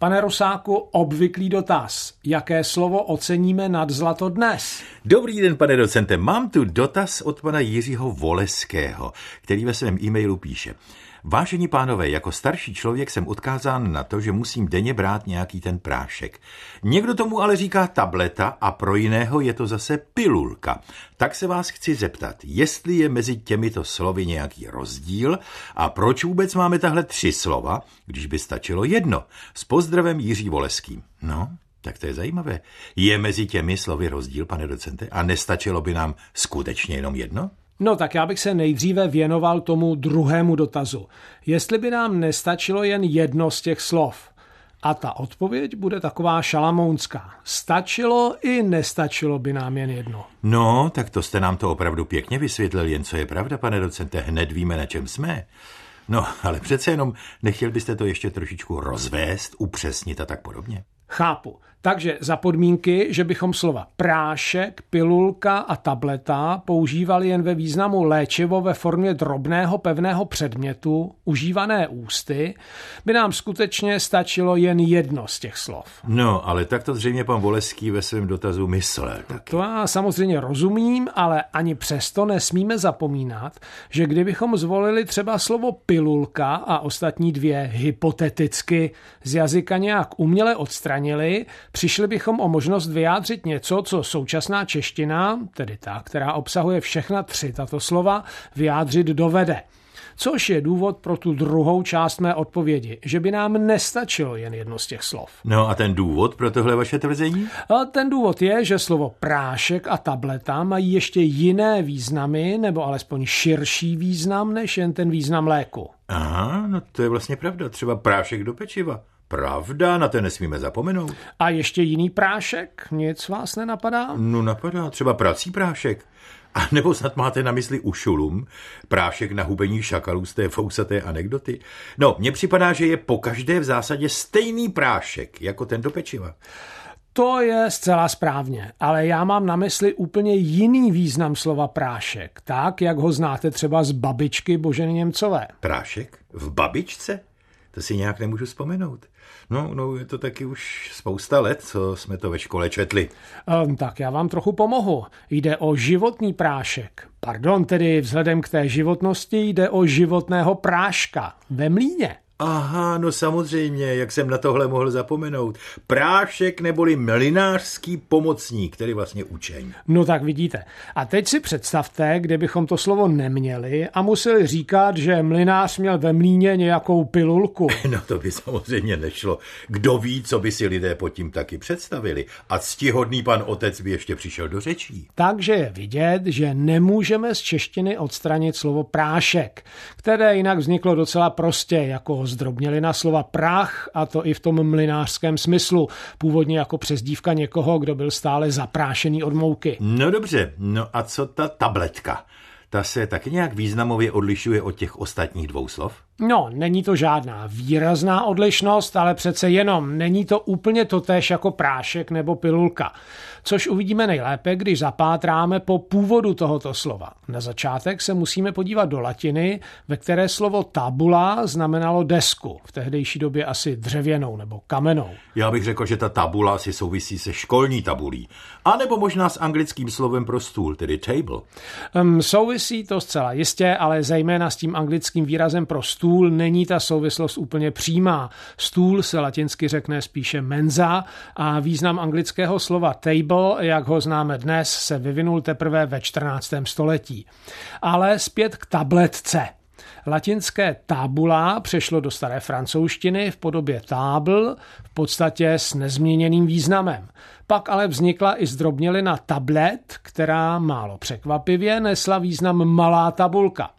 Pane Rusáku, obvyklý dotaz. Jaké slovo oceníme nad zlato dnes? Dobrý den, pane docente. Mám tu dotaz od pana Jiřího Voleského, který ve svém e-mailu píše. Vážení pánové, jako starší člověk jsem odkázán na to, že musím denně brát nějaký ten prášek. Někdo tomu ale říká tableta a pro jiného je to zase pilulka. Tak se vás chci zeptat, jestli je mezi těmito slovy nějaký rozdíl a proč vůbec máme tahle tři slova, když by stačilo jedno. S pozdravem Jiří Voleským. No, tak to je zajímavé. Je mezi těmi slovy rozdíl, pane docente, a nestačilo by nám skutečně jenom jedno? No tak já bych se nejdříve věnoval tomu druhému dotazu. Jestli by nám nestačilo jen jedno z těch slov. A ta odpověď bude taková šalamounská. Stačilo i nestačilo by nám jen jedno. No, tak to jste nám to opravdu pěkně vysvětlil, jen co je pravda, pane docente, hned víme, na čem jsme. No, ale přece jenom nechtěl byste to ještě trošičku rozvést, upřesnit a tak podobně. Chápu. Takže za podmínky, že bychom slova prášek, pilulka a tableta používali jen ve významu léčivo ve formě drobného pevného předmětu, užívané ústy, by nám skutečně stačilo jen jedno z těch slov. No, ale tak to zřejmě pan Voleský ve svém dotazu myslel. Taky. To já samozřejmě rozumím, ale ani přesto nesmíme zapomínat, že kdybychom zvolili třeba slovo pilulka a ostatní dvě hypoteticky z jazyka nějak uměle odstranili, Přišli bychom o možnost vyjádřit něco, co současná čeština, tedy ta, která obsahuje všechna tři tato slova, vyjádřit dovede. Což je důvod pro tu druhou část mé odpovědi, že by nám nestačilo jen jedno z těch slov. No a ten důvod pro tohle vaše tvrzení? A ten důvod je, že slovo prášek a tableta mají ještě jiné významy, nebo alespoň širší význam, než jen ten význam léku. Aha, no to je vlastně pravda. Třeba prášek do pečiva. Pravda, na to nesmíme zapomenout. A ještě jiný prášek? Nic vás nenapadá? No napadá, třeba prací prášek. A nebo snad máte na mysli ušulum, prášek na hubení šakalů z té fousaté anekdoty? No, mně připadá, že je po každé v zásadě stejný prášek, jako ten do pečiva. To je zcela správně, ale já mám na mysli úplně jiný význam slova prášek, tak, jak ho znáte třeba z babičky Boženy Němcové. Prášek? V babičce? To si nějak nemůžu vzpomenout. No, no, je to taky už spousta let, co jsme to ve škole četli. Um, tak já vám trochu pomohu. Jde o životní prášek. Pardon, tedy vzhledem k té životnosti jde o životného práška ve mlíně. Aha, no samozřejmě, jak jsem na tohle mohl zapomenout. Prášek neboli mlinářský pomocník, tedy vlastně učeň. No tak vidíte. A teď si představte, kdybychom to slovo neměli a museli říkat, že mlinář měl ve mlíně nějakou pilulku. No to by samozřejmě nešlo. Kdo ví, co by si lidé pod tím taky představili. A ctihodný pan otec by ještě přišel do řečí. Takže je vidět, že nemůžeme z češtiny odstranit slovo prášek, které jinak vzniklo docela prostě jako zdrobnili na slova prach, a to i v tom mlinářském smyslu, původně jako přezdívka někoho, kdo byl stále zaprášený od mouky. No dobře, no a co ta tabletka? Ta se taky nějak významově odlišuje od těch ostatních dvou slov? No, není to žádná výrazná odlišnost, ale přece jenom není to úplně totéž jako prášek nebo pilulka. Což uvidíme nejlépe, když zapátráme po původu tohoto slova. Na začátek se musíme podívat do latiny, ve které slovo tabula znamenalo desku, v tehdejší době asi dřevěnou nebo kamenou. Já bych řekl, že ta tabula si souvisí se školní tabulí. A nebo možná s anglickým slovem pro stůl, tedy table. Um, souvisí to zcela jistě, ale zejména s tím anglickým výrazem pro stůl stůl není ta souvislost úplně přímá. Stůl se latinsky řekne spíše menza a význam anglického slova table, jak ho známe dnes, se vyvinul teprve ve 14. století. Ale zpět k tabletce. Latinské tabula přešlo do staré francouzštiny v podobě table, v podstatě s nezměněným významem. Pak ale vznikla i zdrobnělina tablet, která málo překvapivě nesla význam malá tabulka.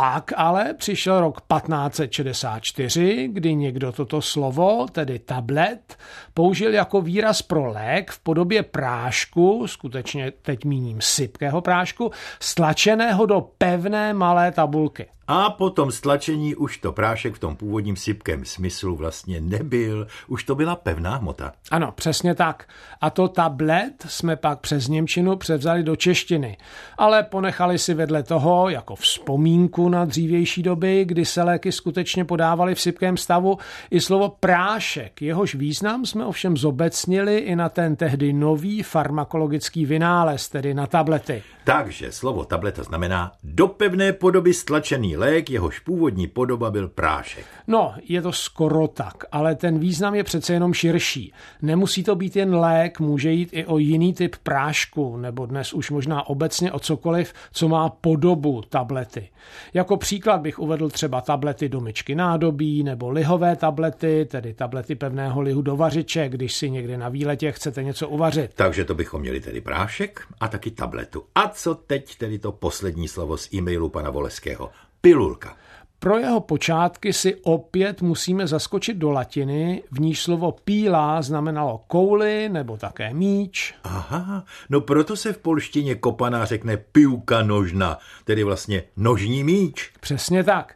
Pak ale přišel rok 1564, kdy někdo toto slovo, tedy tablet, použil jako výraz pro lék v podobě prášku, skutečně teď míním sypkého prášku, stlačeného do pevné malé tabulky. A po tom stlačení už to prášek v tom původním sypkém smyslu vlastně nebyl, už to byla pevná hmota. Ano, přesně tak. A to tablet jsme pak přes Němčinu převzali do češtiny, ale ponechali si vedle toho, jako vzpomínku na dřívější doby, kdy se léky skutečně podávaly v sypkém stavu, i slovo prášek. Jehož význam jsme ovšem zobecnili i na ten tehdy nový farmakologický vynález, tedy na tablety. Takže slovo tableta znamená do pevné podoby stlačený lék, jehož původní podoba byl prášek. No, je to skoro tak, ale ten význam je přece jenom širší. Nemusí to být jen lék, může jít i o jiný typ prášku, nebo dnes už možná obecně o cokoliv, co má podobu tablety. Jako příklad bych uvedl třeba tablety do myčky nádobí, nebo lihové tablety, tedy tablety pevného lihu do vařiče, když si někde na výletě chcete něco uvařit. Takže to bychom měli tedy prášek a taky tabletu. A co teď tedy to poslední slovo z e-mailu pana Voleského? Pilulka. Pro jeho počátky si opět musíme zaskočit do latiny, v níž slovo píla znamenalo kouli nebo také míč. Aha, no proto se v polštině kopaná řekne piuka nožna, tedy vlastně nožní míč. Přesně tak.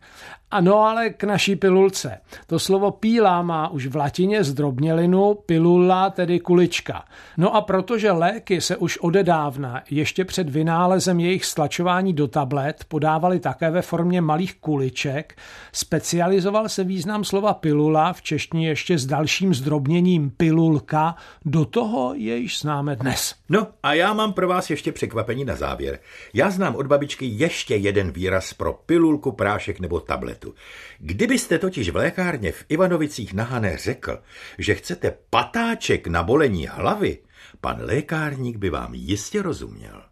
Ano, ale k naší pilulce. To slovo píla má už v latině zdrobnělinu, pilula, tedy kulička. No a protože léky se už odedávna, ještě před vynálezem jejich stlačování do tablet, podávaly také ve formě malých kuliček, specializoval se význam slova pilula, v češtině ještě s dalším zdrobněním pilulka, do toho je již známe dnes. No a já mám pro vás ještě překvapení na závěr. Já znám od babičky ještě jeden výraz pro pilulku, prášek nebo tablet tabletu. Kdybyste totiž v lékárně v Ivanovicích na Hané řekl, že chcete patáček na bolení hlavy, pan lékárník by vám jistě rozuměl.